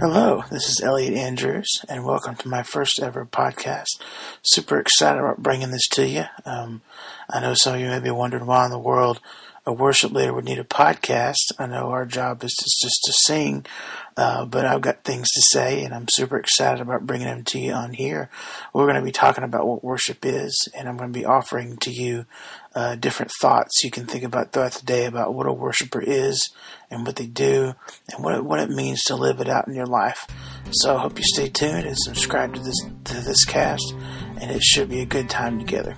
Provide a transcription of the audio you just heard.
Hello, this is Elliot Andrews, and welcome to my first ever podcast. Super excited about bringing this to you. Um, I know some of you may be wondering why in the world a worship leader would need a podcast. I know our job is just to sing, uh, but I've got things to say, and I'm super excited about bringing them to you on here. We're going to be talking about what worship is, and I'm going to be offering to you uh, different thoughts you can think about throughout the day about what a worshiper is and what they do and what it, what it means to live it out in your life. So I hope you stay tuned and subscribe to this to this cast, and it should be a good time together.